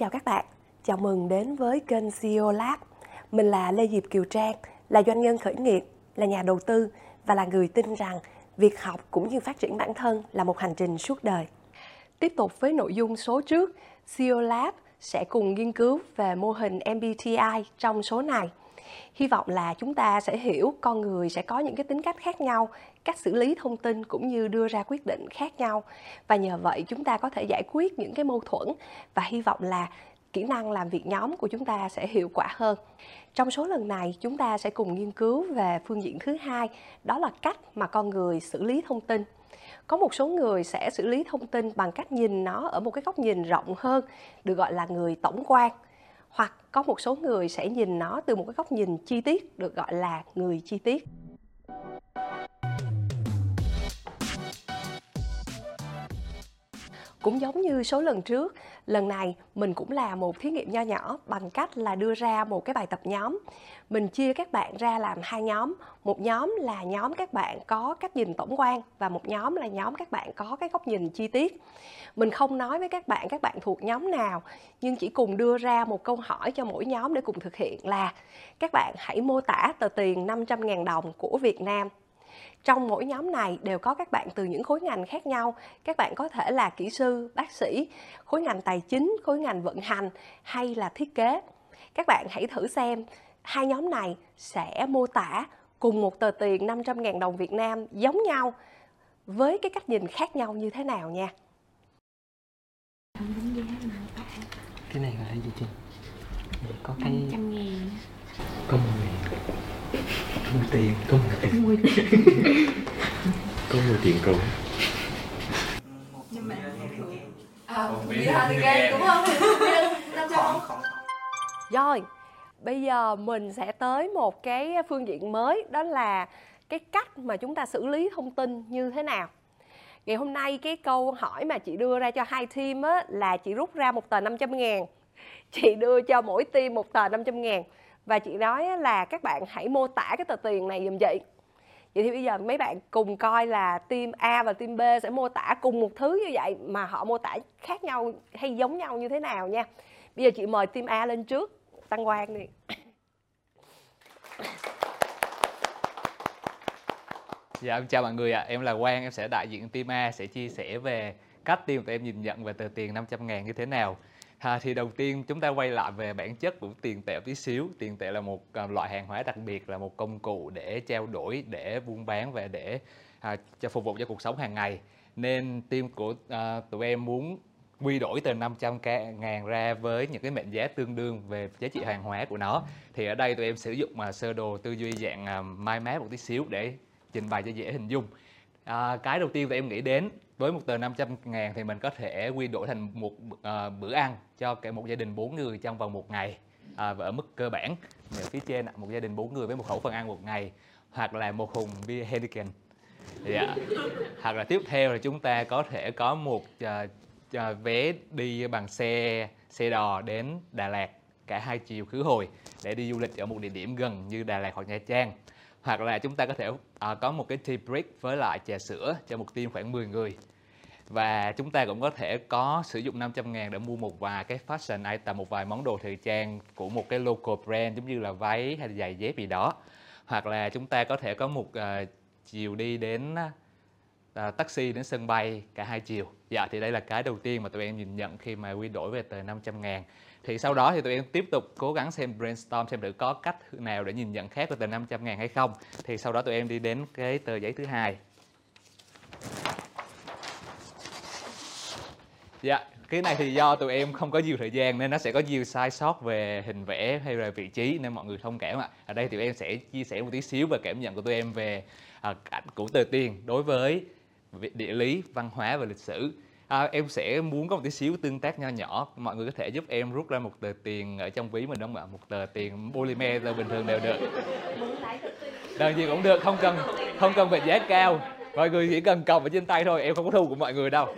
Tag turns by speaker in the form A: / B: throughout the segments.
A: chào các bạn. Chào mừng đến với kênh CEO Lab. Mình là Lê Diệp Kiều Trang, là doanh nhân khởi nghiệp, là nhà đầu tư và là người tin rằng việc học cũng như phát triển bản thân là một hành trình suốt đời. Tiếp tục với nội dung số trước, CEO Lab sẽ cùng nghiên cứu về mô hình MBTI trong số này. Hy vọng là chúng ta sẽ hiểu con người sẽ có những cái tính cách khác nhau, cách xử lý thông tin cũng như đưa ra quyết định khác nhau và nhờ vậy chúng ta có thể giải quyết những cái mâu thuẫn và hy vọng là kỹ năng làm việc nhóm của chúng ta sẽ hiệu quả hơn. Trong số lần này chúng ta sẽ cùng nghiên cứu về phương diện thứ hai, đó là cách mà con người xử lý thông tin. Có một số người sẽ xử lý thông tin bằng cách nhìn nó ở một cái góc nhìn rộng hơn, được gọi là người tổng quan. Hoặc có một số người sẽ nhìn nó từ một cái góc nhìn chi tiết, được gọi là người chi tiết. Cũng giống như số lần trước, lần này mình cũng làm một thí nghiệm nho nhỏ bằng cách là đưa ra một cái bài tập nhóm. Mình chia các bạn ra làm hai nhóm. Một nhóm là nhóm các bạn có cách nhìn tổng quan và một nhóm là nhóm các bạn có cái góc nhìn chi tiết. Mình không nói với các bạn các bạn thuộc nhóm nào, nhưng chỉ cùng đưa ra một câu hỏi cho mỗi nhóm để cùng thực hiện là các bạn hãy mô tả tờ tiền 500.000 đồng của Việt Nam trong mỗi nhóm này đều có các bạn từ những khối ngành khác nhau. Các bạn có thể là kỹ sư bác sĩ khối ngành tài chính khối ngành vận hành hay là thiết kế. Các bạn hãy thử xem hai nhóm này sẽ mô tả cùng một tờ tiền 500.000 đồng Việt Nam giống nhau với cái cách nhìn khác nhau như thế nào nha.
B: cái này là gì chị? Có cái
C: 500 ngàn.
B: Có 10 có 10 tiền có 10 tiền.
C: 10
D: có 10 tiền công
C: nhưng mà
E: À, bị ra thì game đúng không? Năm trăm
A: Rồi, bây giờ mình sẽ tới một cái phương diện mới đó là cái cách mà chúng ta xử lý thông tin như thế nào. Ngày hôm nay cái câu hỏi mà chị đưa ra cho hai team á, là chị rút ra một tờ 500 ngàn. Chị đưa cho mỗi team một tờ 500 ngàn và chị nói là các bạn hãy mô tả cái tờ tiền này giùm chị. Vậy thì bây giờ mấy bạn cùng coi là team A và team B sẽ mô tả cùng một thứ như vậy Mà họ mô tả khác nhau hay giống nhau như thế nào nha. Bây giờ chị mời team A lên trước Tăng Quang đi.
E: Dạ em chào mọi người ạ, em là Quang, em sẽ đại diện team A sẽ chia sẻ về cách team tụi em nhìn nhận về tờ tiền 500 ngàn như thế nào. À, thì đầu tiên chúng ta quay lại về bản chất của tiền tệ tí xíu. Tiền tệ là một à, loại hàng hóa đặc biệt, là một công cụ để trao đổi, để buôn bán và để à, cho phục vụ cho cuộc sống hàng ngày. Nên team của à, tụi em muốn quy đổi từ 500k ngàn ra với những cái mệnh giá tương đương về giá trị hàng hóa của nó. Thì ở đây tụi em sử dụng mà sơ đồ tư duy dạng à, mai mát một tí xíu để trình bày cho dễ hình dung. À, cái đầu tiên tụi em nghĩ đến với một tờ 500 ngàn thì mình có thể quy đổi thành một uh, bữa ăn cho cả một gia đình 4 người trong vòng một ngày à, và ở mức cơ bản. Ở phía trên một gia đình 4 người với một khẩu phần ăn một ngày hoặc là một hùng bia Heineken. Dạ. hoặc là tiếp theo là chúng ta có thể có một uh, uh, vé đi bằng xe xe đò đến Đà Lạt cả hai chiều khứ hồi để đi du lịch ở một địa điểm gần như Đà Lạt hoặc Nha Trang hoặc là chúng ta có thể à, có một cái tea break với lại trà sữa cho một team khoảng 10 người. Và chúng ta cũng có thể có sử dụng 500 ngàn để mua một vài cái fashion item, một vài món đồ thời trang của một cái local brand giống như là váy hay là giày dép gì đó. Hoặc là chúng ta có thể có một uh, chiều đi đến à, taxi đến sân bay cả hai chiều. Dạ thì đây là cái đầu tiên mà tụi em nhìn nhận khi mà quy đổi về tờ 500 ngàn. Thì sau đó thì tụi em tiếp tục cố gắng xem brainstorm xem thử có cách nào để nhìn nhận khác về tờ 500 ngàn hay không. Thì sau đó tụi em đi đến cái tờ giấy thứ hai. Dạ, cái này thì do tụi em không có nhiều thời gian nên nó sẽ có nhiều sai sót về hình vẽ hay là vị trí nên mọi người thông cảm ạ. Ở đây tụi em sẽ chia sẻ một tí xíu về cảm nhận của tụi em về à, cảnh của tờ tiền đối với địa lý, văn hóa và lịch sử. À, em sẽ muốn có một tí xíu tương tác nho nhỏ. Mọi người có thể giúp em rút ra một tờ tiền ở trong ví mình đúng không ạ? Một tờ tiền polymer tờ bình thường đều được. Tờ gì cũng được, không cần không cần phải giá cao. Mọi người chỉ cần cầm ở trên tay thôi, em không có thu của mọi người đâu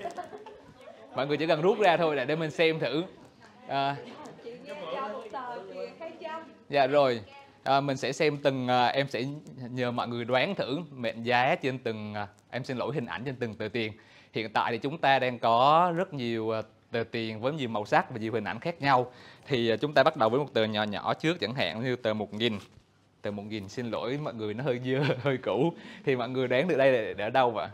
E: mọi người chỉ cần rút ra thôi để để mình xem thử à, dạ rồi à, mình sẽ xem từng à, em sẽ nhờ mọi người đoán thử mệnh giá trên từng à, em xin lỗi hình ảnh trên từng tờ tiền. Hiện tại thì chúng ta đang có rất nhiều à, tờ tiền với nhiều màu sắc và nhiều hình ảnh khác nhau. Thì à, chúng ta bắt đầu với một tờ nhỏ nhỏ trước chẳng hạn như tờ 1000 tờ 1000 xin lỗi mọi người nó hơi dơ hơi cũ. Thì mọi người đoán được đây là ở đâu vậy?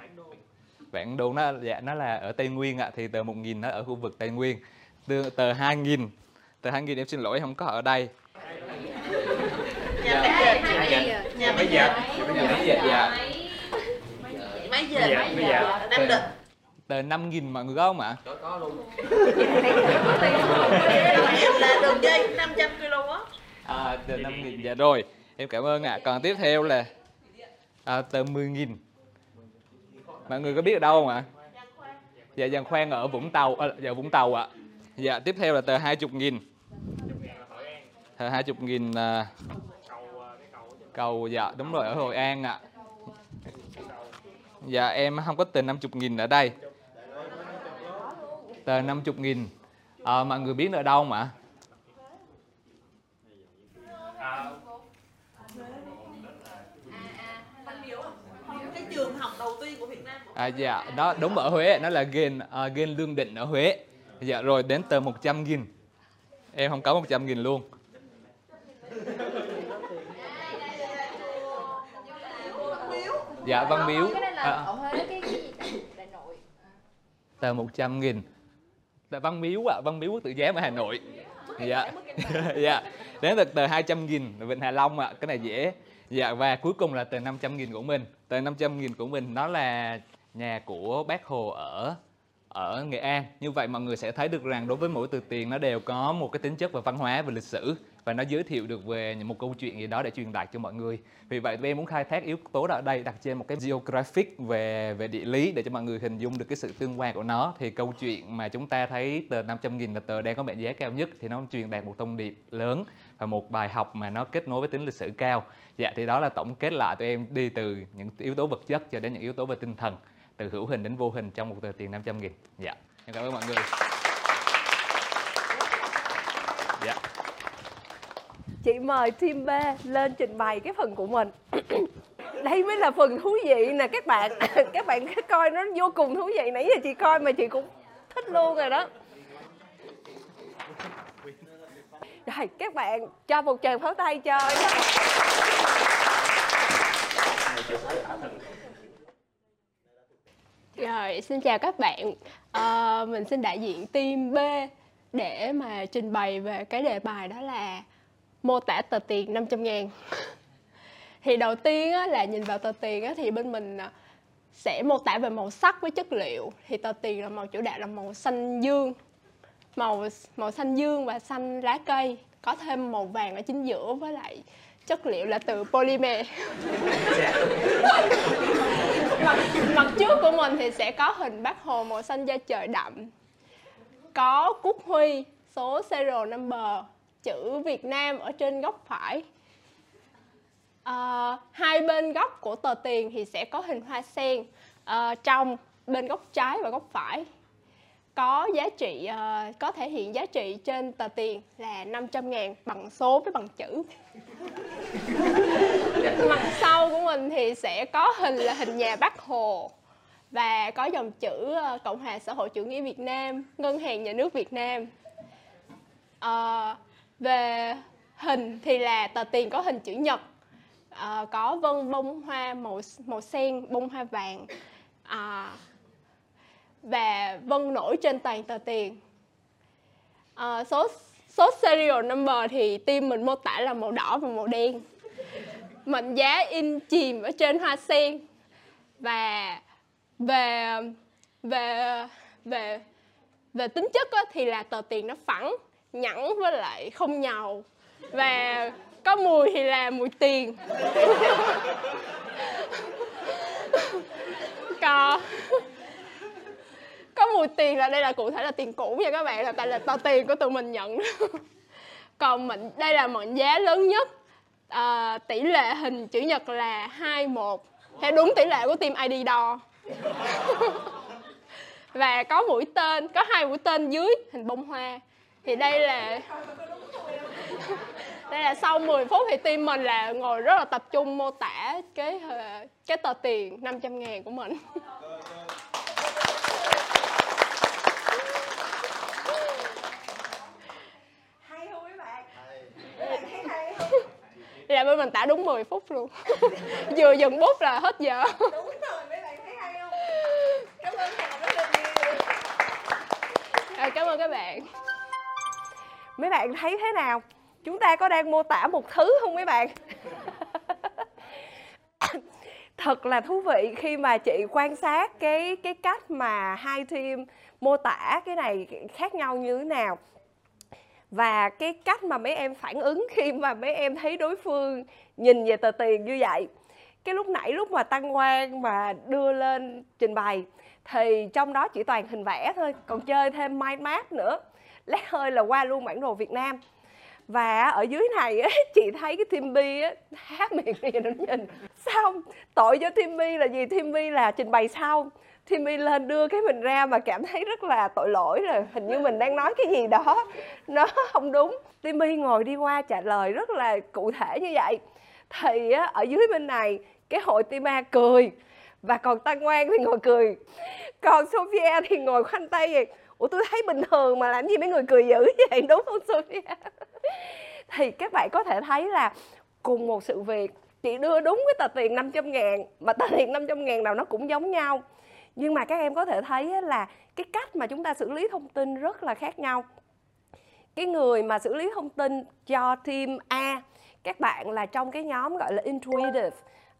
E: Bản đồ nó dạ nó là ở Tây Nguyên ạ. Thì tờ 1000 nó ở khu vực Tây Nguyên. Tờ, tờ 2000 tờ 2000 em xin lỗi không có ở đây
C: nhà máy dệt nhà máy dệt
E: nhà máy dệt dạ
C: máy dệt máy dệt nam định
E: tờ 5000 mọi người có không ạ
C: em là đường dây 500 kW
E: À, tờ 5 nghìn dạ rồi em cảm ơn ạ còn tiếp theo là à, tờ 10 nghìn mọi người có biết ở đâu không ạ dạ giàn khoan ở Vũng Tàu à, dạ Vũng Tàu ạ dạ tiếp theo là tờ 20 nghìn tờ 20 nghìn à, cầu dạ đúng rồi ở Hội An ạ à. dạ em không có tờ 50 nghìn ở đây tờ 50 nghìn à, mọi người biết ở đâu
C: mà
E: À dạ, đó đúng ở Huế, nó là gen uh, ờ, gen lương định ở Huế. Dạ rồi đến tờ 100 nghìn. Em không có 100 nghìn luôn. Dạ Văn Miếu.
F: cái này là
E: À,
F: ở Huế cái cái gì? Đại Nội
E: tờ 100 nghìn. Tờ Văn Miếu ạ, Văn Miếu Quốc Tử Giám ở Hà Nội. Dạ. dạ. Đến tờ, tờ 200 nghìn ở Vịnh Hạ Long ạ, cái này dễ. Dạ và cuối cùng là tờ 500 nghìn của mình. Tờ 500 nghìn của mình nó là nhà của bác Hồ ở ở Nghệ An. Như vậy mọi người sẽ thấy được rằng đối với mỗi tờ tiền nó đều có một cái tính chất về văn hóa và lịch sử và nó giới thiệu được về một câu chuyện gì đó để truyền đạt cho mọi người. Vì vậy tụi em muốn khai thác yếu tố đó ở đây, đặt trên một cái geographic về về địa lý để cho mọi người hình dung được cái sự tương quan của nó thì câu chuyện mà chúng ta thấy tờ 500 nghìn là tờ đang có mệnh giá cao nhất thì nó truyền đạt một thông điệp lớn và một bài học mà nó kết nối với tính lịch sử cao. Dạ thì đó là tổng kết lại tụi em đi từ những yếu tố vật chất cho đến những yếu tố về tinh thần, từ hữu hình đến vô hình trong một tờ tiền 500 nghìn. Dạ. Em cảm ơn mọi người.
A: Chị mời team B lên trình bày cái phần của mình. Đây mới là phần thú vị nè các bạn. Các bạn coi nó vô cùng thú vị. Nãy giờ chị coi mà chị cũng thích luôn rồi đó. Rồi các bạn cho một tràng pháo tay cho
G: Rồi, xin chào các bạn. à, mình xin đại diện team B để mà trình bày về cái đề bài đó là mô tả tờ tiền 500 ngàn. Thì đầu tiên á, là nhìn vào tờ tiền á, thì bên mình à, sẽ mô tả về màu sắc với chất liệu. Thì tờ tiền là màu chủ đạo là màu xanh dương, màu màu xanh dương và xanh lá cây, có thêm màu vàng ở chính giữa với lại chất liệu là từ polymer mặt, mặt trước của mình thì sẽ có hình bác hồ màu xanh da trời đậm có quốc huy số serial number chữ Việt Nam ở trên góc phải. À, hai bên góc của tờ tiền thì sẽ có hình hoa sen à, trong bên góc trái và góc phải. Có giá trị à, có thể hiện giá trị trên tờ tiền là 500 ngàn bằng số với bằng chữ. Mặt sau của mình thì sẽ có hình là hình nhà Bác Hồ và có dòng chữ Cộng hòa xã hội chủ nghĩa Việt Nam, Ngân hàng Nhà nước Việt Nam về hình thì là tờ tiền có hình chữ nhật, Ờ, có vân bông hoa màu màu sen, bông hoa vàng. À, và vân nổi trên toàn tờ tiền. Ờ, số số serial number thì team mình mô tả là màu đỏ và màu đen. Mệnh giá in chìm ở trên hoa sen. Và về về về về tính chất thì là tờ tiền nó phẳng nhẵn với lại không nhàu. Và có mùi thì là mùi tiền. Còn có mùi tiền là đây là cụ thể là tiền cũ nha các bạn là tại là tờ tiền của tụi mình nhận. Còn mệnh đây là mệnh giá lớn nhất. À, tỷ lệ hình chữ nhật là 21 theo đúng tỷ lệ của team ID đo. Và có mũi tên có hai mũi tên dưới hình bông hoa thì đây là đây là sau 10 phút thì team mình là ngồi rất là tập trung mô tả cái ờ, cái tờ tiền 500 ngàn của mình. Hay không các bạn. Là dạ, bên mình tả đúng 10 phút luôn. Vừa dừng bút là hết giờ.
C: Đúng rồi mấy bạn thấy hay không cảm ơn hà rất là nhiều.
G: À, cảm ơn các bạn
A: mấy bạn thấy thế nào? Chúng ta có đang mô tả một thứ không mấy bạn? Thật là thú vị khi mà chị quan sát cái cái cách mà hai team mô tả cái này khác nhau như thế nào. Và cái cách mà mấy em phản ứng khi mà mấy em thấy đối phương nhìn về tờ tiền như vậy. Cái lúc nãy lúc mà tăng quan mà đưa lên trình bày, thì trong đó chỉ toàn hình vẽ thôi, còn chơi thêm mind map nữa lát hơi là qua luôn bản đồ Việt Nam. Và ở dưới này á, chị thấy cái Timmy B á há miệng gì nó nhìn. Xong tội cho Timmy là gì? Timmy là trình bày sau. Timmy lên đưa cái mình ra mà cảm thấy rất là tội lỗi rồi. Hình như mình đang nói cái gì đó. Nó không đúng. Timmy ngồi đi qua trả lời rất là cụ thể như vậy. Thì á, ở dưới bên này cái hội team A cười. Và còn Tăng Ngoan thì ngồi cười. Còn Sophia thì ngồi khoanh tay vậy ủa, tôi thấy bình thường mà làm gì mấy người cười dữ vậy? Đúng không, Sophia? Thì các bạn có thể thấy là cùng một sự việc, chị đưa đúng cái tờ tiền 500 ngàn, mà tờ tiền 500 ngàn nào nó cũng giống nhau. Nhưng mà các em có thể thấy là cái cách mà chúng ta xử lý thông tin rất là khác nhau. Cái người mà xử lý thông tin cho team A, các bạn là trong cái nhóm gọi là intuitive,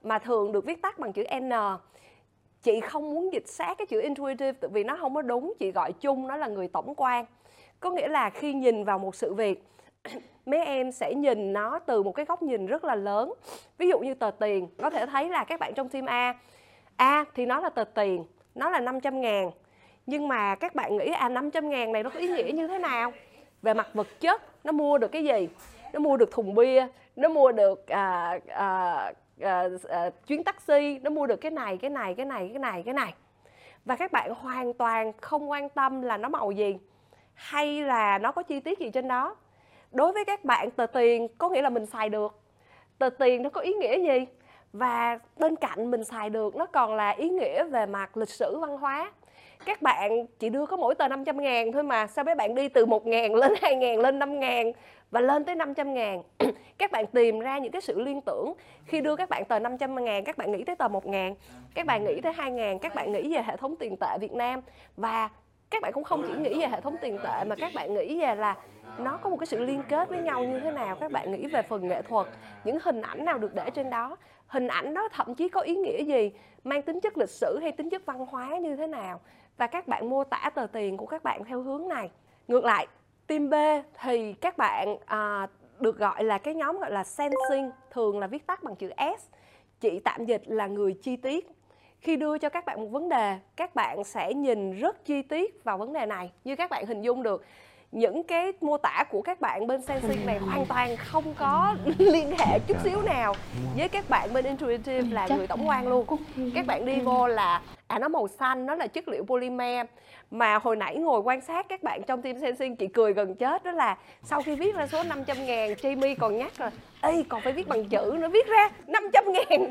A: mà thường được viết tắt bằng chữ N chị không muốn dịch sát cái chữ intuitive tại vì nó không có đúng. Chị gọi chung nó là người tổng quan. Có nghĩa là khi nhìn vào một sự việc mấy em sẽ nhìn nó từ một cái góc nhìn rất là lớn. Ví dụ như tờ tiền có thể thấy là các bạn trong team A A thì nó là tờ tiền nó là 500 ngàn. Nhưng mà các bạn nghĩ à 500 ngàn này nó có ý nghĩa như thế nào? Về mặt vật chất nó mua được cái gì? Nó mua được thùng bia nó mua được à, à, à, à, chuyến taxi nó mua được cái này cái này cái này cái này cái này. Và các bạn hoàn toàn không quan tâm là nó màu gì hay là nó có chi tiết gì trên đó. Đối với các bạn tờ tiền có nghĩa là mình xài được. Tờ tiền nó có ý nghĩa gì? Và bên cạnh mình xài được nó còn là ý nghĩa về mặt lịch sử văn hóa các bạn chỉ đưa có mỗi tờ 500 ngàn thôi mà, sao mấy bạn đi từ 1 ngàn lên 2 ngàn, lên 5 ngàn và lên tới 500 ngàn? Các bạn tìm ra những cái sự liên tưởng. Khi đưa các bạn tờ 500 ngàn, các bạn nghĩ tới tờ 1 ngàn, các bạn nghĩ tới 2 ngàn, các bạn nghĩ về hệ thống tiền tệ Việt Nam. Và các bạn cũng không chỉ nghĩ về hệ thống tiền tệ mà các bạn nghĩ về là nó có một cái sự liên kết với nhau như thế nào. Các bạn nghĩ về phần nghệ thuật, những hình ảnh nào được để trên đó hình ảnh đó thậm chí có ý nghĩa gì mang tính chất lịch sử hay tính chất văn hóa như thế nào? Và các bạn mô tả tờ tiền của các bạn theo hướng này. Ngược lại team B thì các bạn à, được gọi là cái nhóm gọi là sensing thường là viết tắt bằng chữ S. Chị tạm dịch là người chi tiết. Khi đưa cho các bạn một vấn đề các bạn sẽ nhìn rất chi tiết vào vấn đề này như các bạn hình dung được những cái mô tả của các bạn bên sensing này hoàn toàn không có liên hệ chút xíu nào với các bạn bên intuitive là người tổng quan luôn. Các bạn đi vô là à nó màu xanh nó là chất liệu polymer. Mà hồi nãy ngồi quan sát các bạn trong team sensing chị cười gần chết đó là sau khi viết ra số 500 ngàn Jamie còn nhắc rồi Ê còn phải viết bằng chữ nó viết ra 500 ngàn.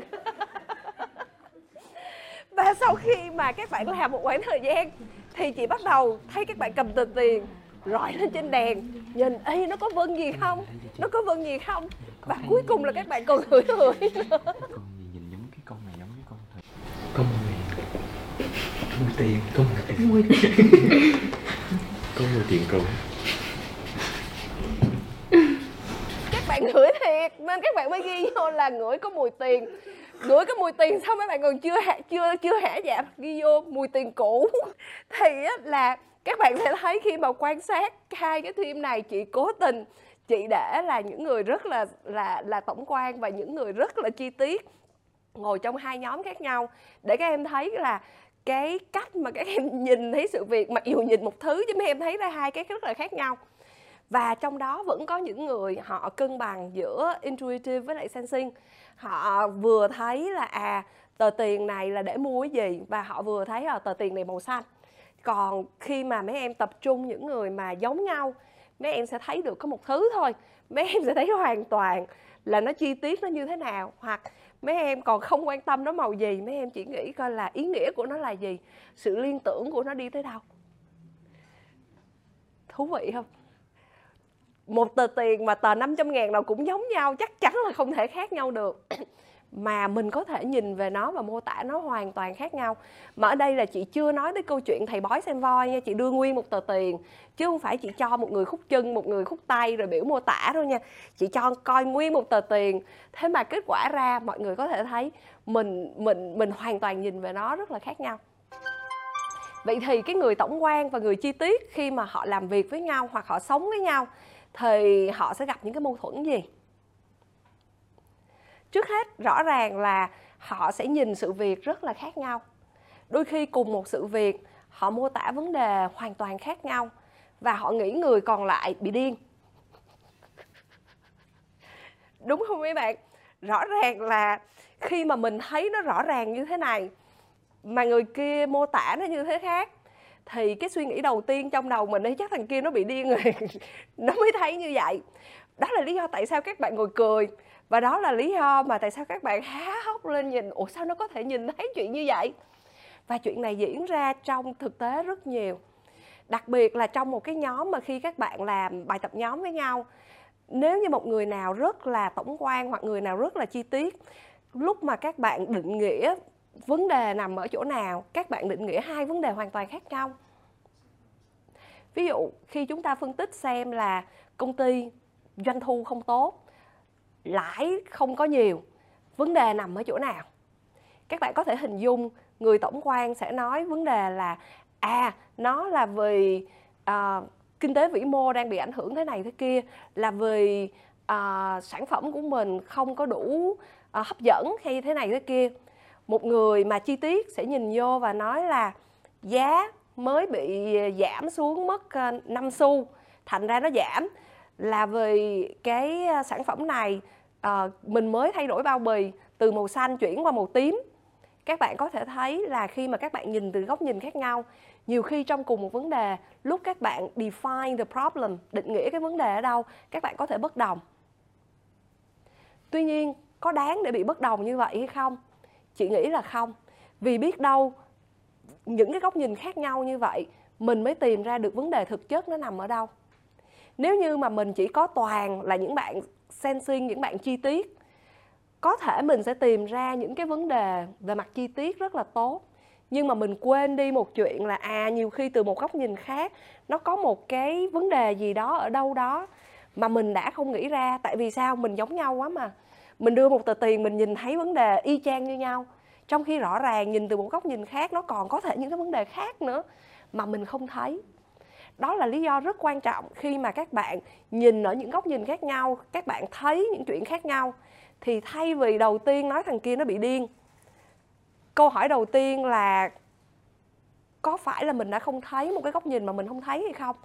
A: Và sau khi mà các bạn làm một khoảng thời gian thì chị bắt đầu thấy các bạn cầm tờ tiền rọi lên trên đèn. Nhìn ê nó có vân gì không? Nó có vân gì không? Và cuối cùng là các bạn còn hửi hửi nữa.
B: con gì nhìn giống cái con này giống cái con thật con mười mười tiền con mười tiền.
D: Có mùi tiền.
A: Các bạn ngửi thiệt nên các bạn mới ghi vô là ngửi có mùi tiền. Ngửi có mùi tiền xong mấy bạn còn chưa hạ chưa chưa hả dạ ghi vô mùi tiền cũ. Thì á, là các bạn sẽ thấy khi mà quan sát hai cái phim này, chị cố tình, chị để là những người rất là là là tổng quan và những người rất là chi tiết, ngồi trong hai nhóm khác nhau. Để các em thấy là cái cách mà các em nhìn thấy sự việc, mặc dù nhìn một thứ chứ mấy em thấy ra hai cái rất là khác nhau. Và trong đó vẫn có những người họ cân bằng giữa intuitive với lại sensing. Họ vừa thấy là à tờ tiền này là để mua cái gì, và họ vừa thấy là tờ tiền này màu xanh còn khi mà mấy em tập trung những người mà giống nhau, mấy em sẽ thấy được có một thứ thôi. Mấy em sẽ thấy hoàn toàn là nó chi tiết nó như thế nào, hoặc mấy em còn không quan tâm nó màu gì, mấy em chỉ nghĩ coi là ý nghĩa của nó là gì, sự liên tưởng của nó đi tới đâu. Thú vị không? Một tờ tiền mà tờ 500 ngàn nào cũng giống nhau, chắc chắn là không thể khác nhau được mà mình có thể nhìn về nó và mô tả nó hoàn toàn khác nhau. Mà ở đây là chị chưa nói tới câu chuyện thầy bói xem voi nha, chị đưa nguyên một tờ tiền, chứ không phải chị cho một người khúc chân, một người khúc tay rồi biểu mô tả đâu nha. Chị cho coi nguyên một tờ tiền. Thế mà kết quả ra mọi người có thể thấy mình mình mình hoàn toàn nhìn về nó rất là khác nhau. Vậy thì cái người tổng quan và người chi tiết khi mà họ làm việc với nhau hoặc họ sống với nhau thì họ sẽ gặp những cái mâu thuẫn gì? Trước hết, rõ ràng là họ sẽ nhìn sự việc rất là khác nhau. Đôi khi cùng một sự việc, họ mô tả vấn đề hoàn toàn khác nhau và họ nghĩ người còn lại bị điên. Đúng không mấy bạn? Rõ ràng là khi mà mình thấy nó rõ ràng như thế này, mà người kia mô tả nó như thế khác, thì cái suy nghĩ đầu tiên trong đầu mình ấy, chắc thằng kia nó bị điên rồi. Nó mới thấy như vậy. Đó là lý do tại sao các bạn ngồi cười và đó là lý do mà tại sao các bạn há hốc lên nhìn. Ủa, sao nó có thể nhìn thấy chuyện như vậy? Và chuyện này diễn ra trong thực tế rất nhiều. Đặc biệt là trong một cái nhóm mà khi các bạn làm bài tập nhóm với nhau, nếu như một người nào rất là tổng quan hoặc người nào rất là chi tiết, lúc mà các bạn định nghĩa vấn đề nằm ở chỗ nào, các bạn định nghĩa hai vấn đề hoàn toàn khác nhau. Ví dụ, khi chúng ta phân tích xem là công ty doanh thu không tốt lãi không có nhiều. Vấn đề nằm ở chỗ nào? Các bạn có thể hình dung người tổng quan sẽ nói vấn đề là à nó là vì uh, kinh tế vĩ mô đang bị ảnh hưởng thế này thế kia là vì uh, sản phẩm của mình không có đủ uh, hấp dẫn hay thế này thế kia. Một người mà chi tiết sẽ nhìn vô và nói là giá mới bị giảm xuống mất 5 xu thành ra nó giảm. Là vì cái sản phẩm này à, mình mới thay đổi bao bì từ màu xanh chuyển qua màu tím. Các bạn có thể thấy là khi mà các bạn nhìn từ góc nhìn khác nhau nhiều khi trong cùng một vấn đề lúc các bạn define the problem định nghĩa cái vấn đề ở đâu các bạn có thể bất đồng. Tuy nhiên có đáng để bị bất đồng như vậy hay không? Chị nghĩ là không. Vì biết đâu những cái góc nhìn khác nhau như vậy mình mới tìm ra được vấn đề thực chất nó nằm ở đâu. Nếu như mà mình chỉ có toàn là những bạn sensing những bạn chi tiết. Có thể mình sẽ tìm ra những cái vấn đề về mặt chi tiết rất là tốt, nhưng mà mình quên đi một chuyện là à nhiều khi từ một góc nhìn khác, nó có một cái vấn đề gì đó ở đâu đó mà mình đã không nghĩ ra. Tại vì sao? Mình giống nhau quá mà. Mình đưa một tờ tiền, mình nhìn thấy vấn đề y chang như nhau. Trong khi rõ ràng nhìn từ một góc nhìn khác, nó còn có thể những cái vấn đề khác nữa mà mình không thấy đó là lý do rất quan trọng khi mà các bạn nhìn ở những góc nhìn khác nhau, các bạn thấy những chuyện khác nhau. Thì thay vì đầu tiên nói thằng kia nó bị điên, câu hỏi đầu tiên là có phải là mình đã không thấy một cái góc nhìn mà mình không thấy hay không?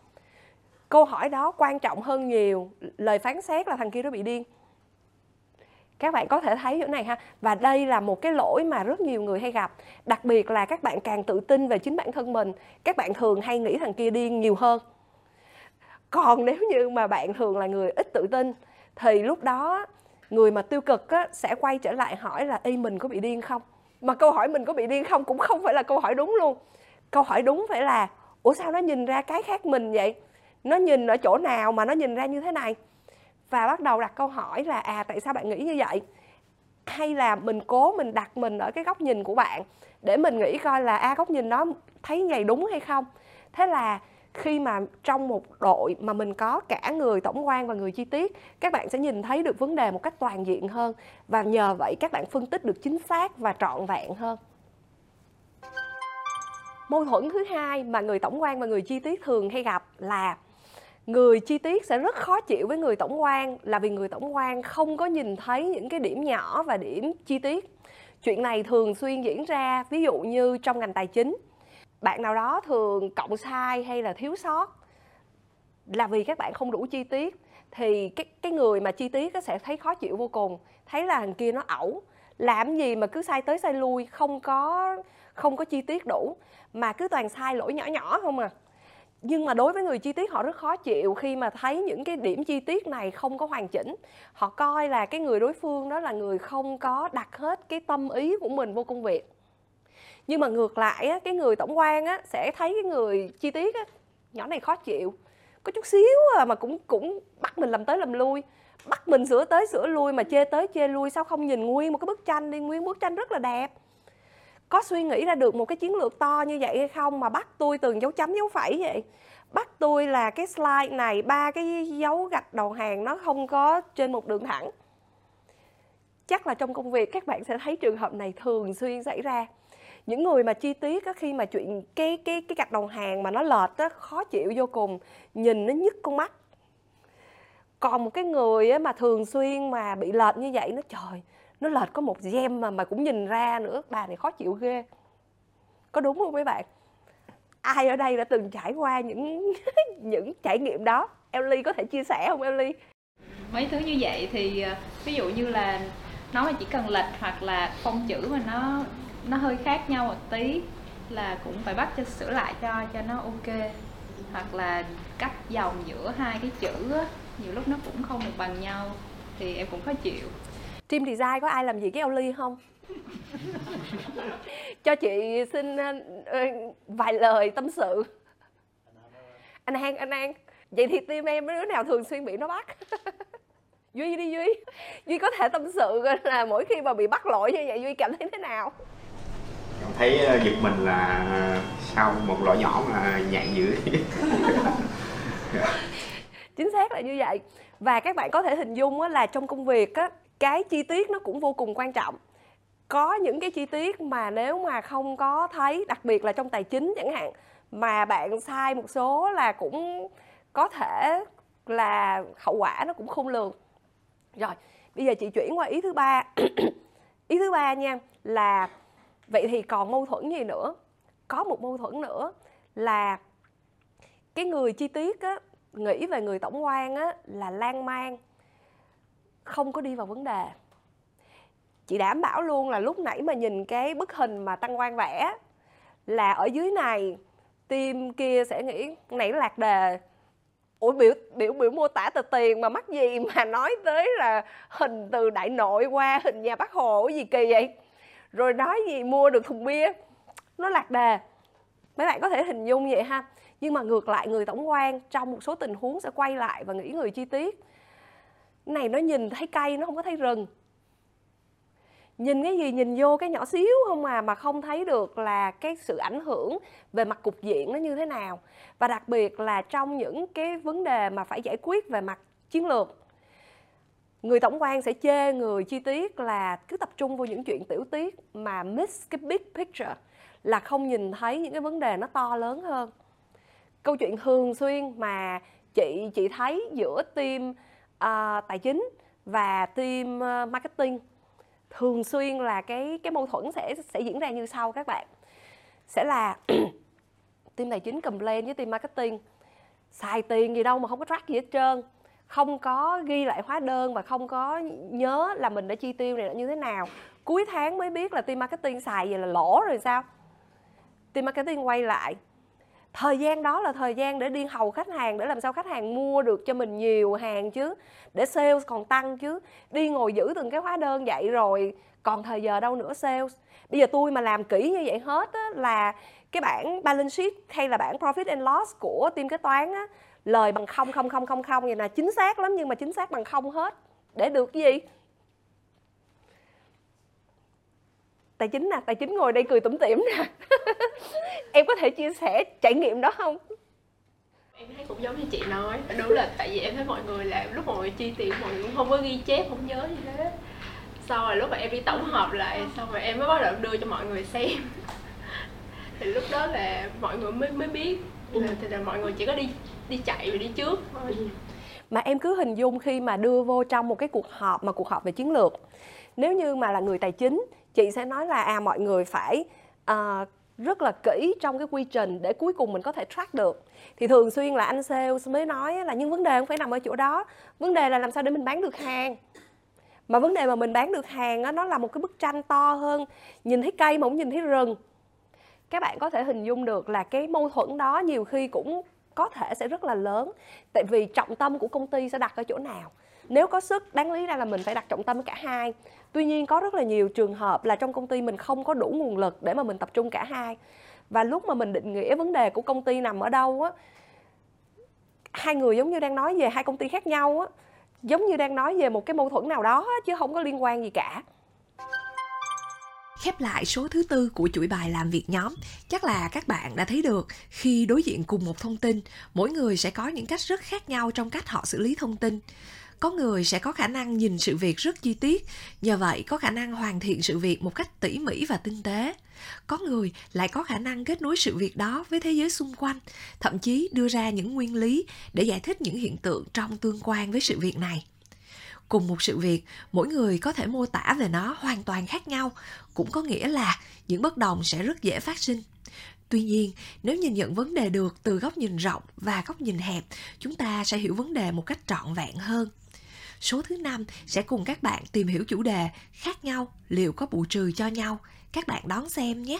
A: Câu hỏi đó quan trọng hơn nhiều. Lời phán xét là thằng kia nó bị điên các bạn có thể thấy chỗ này ha. Và đây là một cái lỗi mà rất nhiều người hay gặp. Đặc biệt là các bạn càng tự tin về chính bản thân mình các bạn thường hay nghĩ thằng kia điên nhiều hơn. Còn nếu như mà bạn thường là người ít tự tin thì lúc đó người mà tiêu cực á, sẽ quay trở lại hỏi là y mình có bị điên không? Mà câu hỏi mình có bị điên không? cũng không phải là câu hỏi đúng luôn. Câu hỏi đúng phải là ủa sao nó nhìn ra cái khác mình vậy? Nó nhìn ở chỗ nào mà nó nhìn ra như thế này? Và bắt đầu đặt câu hỏi là à tại sao bạn nghĩ như vậy? Hay là mình cố mình đặt mình ở cái góc nhìn của bạn để mình nghĩ coi là a à, góc nhìn đó thấy như vậy đúng hay không? Thế là khi mà trong một đội mà mình có cả người tổng quan và người chi tiết các bạn sẽ nhìn thấy được vấn đề một cách toàn diện hơn. Và nhờ vậy các bạn phân tích được chính xác và trọn vẹn hơn. Mâu thuẫn thứ hai mà người tổng quan và người chi tiết thường hay gặp là người chi tiết sẽ rất khó chịu với người tổng quan là vì người tổng quan không có nhìn thấy những cái điểm nhỏ và điểm chi tiết. Chuyện này thường xuyên diễn ra, ví dụ như trong ngành tài chính. Bạn nào đó thường cộng sai hay là thiếu sót là vì các bạn không đủ chi tiết, thì cái cái người mà chi tiết sẽ thấy khó chịu vô cùng. Thấy là thằng kia nó ẩu, làm gì mà cứ sai tới sai lui, không có không có chi tiết đủ. Mà cứ toàn sai lỗi nhỏ nhỏ không à nhưng mà đối với người chi tiết họ rất khó chịu khi mà thấy những cái điểm chi tiết này không có hoàn chỉnh. Họ coi là cái người đối phương đó là người không có đặt hết cái tâm ý của mình vô công việc. Nhưng mà ngược lại á, cái người tổng quan á, sẽ thấy cái người chi tiết á, nhỏ này khó chịu. Có chút xíu à mà cũng cũng bắt mình làm tới làm lui. Bắt mình sửa tới sửa lui mà chê tới chê lui sao không nhìn nguyên một cái bức tranh đi? Nguyên bức tranh rất là đẹp có suy nghĩ ra được một cái chiến lược to như vậy hay không mà bắt tôi từng dấu chấm dấu phẩy vậy? Bắt tôi là cái slide này ba cái dấu gạch đầu hàng nó không có trên một đường thẳng. Chắc là trong công việc các bạn sẽ thấy trường hợp này thường xuyên xảy ra. Những người mà chi tiết á, khi mà chuyện cái cái cái gạch đầu hàng mà nó lệch á, khó chịu vô cùng nhìn nó nhức con mắt. Còn một cái người á, mà thường xuyên mà bị lệch như vậy nó trời nó lệch có một gem mà mà cũng nhìn ra nữa. Bà này khó chịu ghê. Có đúng không mấy bạn? Ai ở đây đã từng trải qua những những trải nghiệm đó? Ellie có thể chia sẻ không Ellie
F: mấy thứ như vậy thì ờ, ví dụ như là nó mà chỉ cần lệch hoặc là phông chữ mà nó nó hơi khác nhau một tí là cũng phải bắt cho sửa lại cho cho nó ok. Hoặc là cách dòng giữa hai cái chữ á, nhiều lúc nó cũng không được bằng nhau thì em cũng khó chịu
A: team design có ai làm gì cái Ellie không? Cho chị xin ờ, ờ, vài lời tâm sự. Anh An anh An. Vậy thì team em đứa nào thường xuyên bị nó bắt? Duy đi Duy. Duy có thể tâm sự là mỗi khi mà bị bắt lỗi như vậy Duy cảm thấy thế nào?
D: Cảm thấy ờ, giật mình là sau một lỗi nhỏ mà nhạy dữ.
A: Chính xác là như vậy. Và các bạn có thể hình dung là trong công việc á, cái chi tiết nó cũng vô cùng quan trọng. Có những cái chi tiết mà nếu mà không có thấy, đặc biệt là trong tài chính chẳng hạn, mà bạn sai một số là cũng có thể là hậu quả nó cũng không lường. Rồi, bây giờ chị chuyển qua ý thứ ba. Ý thứ ba nha, là vậy thì còn mâu thuẫn gì nữa? Có một mâu thuẫn nữa là cái người chi tiết á, nghĩ về người tổng quan á là lan man không có đi vào vấn đề. Chị đảm bảo luôn là lúc nãy mà nhìn cái bức hình mà tăng quan vẽ là ở dưới này tim kia sẽ nghĩ, nãy lạc đề, ủa, biểu biểu biểu mô tả từ tiền mà mắc gì mà nói tới là hình từ đại nội qua hình nhà bác hồ, cái gì kỳ vậy? Rồi nói gì, mua được thùng bia. Nó lạc đề, mấy bạn có thể hình dung vậy ha. Nhưng mà ngược lại, người tổng quan trong một số tình huống sẽ quay lại và nghĩ người chi tiết này, nó nhìn thấy cây, nó không có thấy rừng. Nhìn cái gì, nhìn vô cái nhỏ xíu không mà mà không thấy được là cái sự ảnh hưởng về mặt cục diện nó như thế nào. Và đặc biệt là trong những cái vấn đề mà phải giải quyết về mặt chiến lược, người tổng quan sẽ chê người chi tiết là cứ tập trung vào những chuyện tiểu tiết mà miss cái big picture, là không nhìn thấy những cái vấn đề nó to lớn hơn. Câu chuyện thường xuyên mà chị chị thấy giữa team Ờ, tài chính và team uh, marketing. Thường xuyên là cái cái mâu thuẫn sẽ sẽ diễn ra như sau các bạn. Sẽ là team tài chính cầm lên với team marketing. Xài tiền gì đâu mà không có track gì hết trơn. Không có ghi lại hóa đơn và không có nhớ là mình đã chi tiêu này là như thế nào. Cuối tháng mới biết là team marketing xài vậy là lỗ rồi sao? Team marketing quay lại thời gian đó là thời gian để đi hầu khách hàng để làm sao khách hàng mua được cho mình nhiều hàng chứ để sales còn tăng chứ. Đi ngồi giữ từng cái hóa đơn vậy rồi còn thời giờ đâu nữa sales. Bây giờ tôi mà làm kỹ như vậy hết á, là cái bảng balance sheet hay là bảng profit and loss của team kế toán á, lời bằng không không không không không vậy là chính xác lắm nhưng mà chính xác bằng không hết. Để được cái gì? Tài chính nè tài chính ngồi đây cười tủm tỉm nè. Em có thể chia sẻ trải nghiệm đó không?
G: Em thấy cũng giống như chị nói đúng là tại vì em thấy mọi người làm lúc mọi người chi tiền mọi người cũng không có ghi chép không nhớ gì hết. Sau rồi lúc mà em đi tổng hợp lại xong rồi em mới bắt đầu đưa cho mọi người xem. Thì lúc đó là mọi người mới mới biết. Là, thì là mọi người chỉ có đi đi chạy và đi trước thôi.
A: Mà em cứ hình dung khi mà đưa vô trong một cái cuộc họp mà cuộc họp về chiến lược. Nếu như mà là người tài chính chị sẽ nói là à mọi người phải uh, rất là kỹ trong cái quy trình để cuối cùng mình có thể track được. Thì thường xuyên là anh sales mới nói là nhưng vấn đề không phải nằm ở chỗ đó vấn đề là làm sao để mình bán được hàng. Mà vấn đề mà mình bán được hàng đó, nó là một cái bức tranh to hơn nhìn thấy cây mà cũng nhìn thấy rừng. Các bạn có thể hình dung được là cái mâu thuẫn đó nhiều khi cũng có thể sẽ rất là lớn. Tại vì trọng tâm của công ty sẽ đặt ở chỗ nào. Nếu có sức, đáng lý ra là mình phải đặt trọng tâm cả hai. Tuy nhiên có rất là nhiều trường hợp là trong công ty mình không có đủ nguồn lực để mà mình tập trung cả hai. Và lúc mà mình định nghĩa vấn đề của công ty nằm ở đâu á,
H: hai người giống như đang nói về hai công ty khác nhau á, giống như đang nói về một cái mâu thuẫn nào đó chứ không có liên quan gì cả.
A: Khép lại số thứ tư của chuỗi bài làm việc nhóm, chắc là các bạn đã thấy được khi đối diện cùng một thông tin, mỗi người sẽ có những cách rất khác nhau trong cách họ xử lý thông tin. Có người sẽ có khả năng nhìn sự việc rất chi tiết, nhờ vậy có khả năng hoàn thiện sự việc một cách tỉ mỉ và tinh tế. Có người lại có khả năng kết nối sự việc đó với thế giới xung quanh, thậm chí đưa ra những nguyên lý để giải thích những hiện tượng trong tương quan với sự việc này cùng một sự việc, mỗi người có thể mô tả về nó hoàn toàn khác nhau, cũng có nghĩa là những bất đồng sẽ rất dễ phát sinh. Tuy nhiên, nếu nhìn nhận vấn đề được từ góc nhìn rộng và góc nhìn hẹp, chúng ta sẽ hiểu vấn đề một cách trọn vẹn hơn. Số thứ năm sẽ cùng các bạn tìm hiểu chủ đề khác nhau, liệu có bù trừ cho nhau. Các bạn đón xem nhé!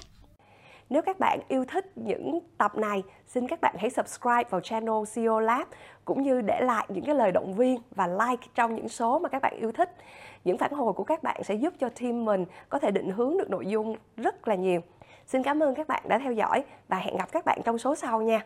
H: Nếu các bạn yêu thích những tập này, xin các bạn hãy subscribe vào channel CEO Lab cũng như để lại những cái lời động viên và like trong những số mà các bạn yêu thích. Những phản hồi của các bạn sẽ giúp cho team mình có thể định hướng được nội dung rất là nhiều. Xin cảm ơn các bạn đã theo dõi và hẹn gặp các bạn trong số sau nha.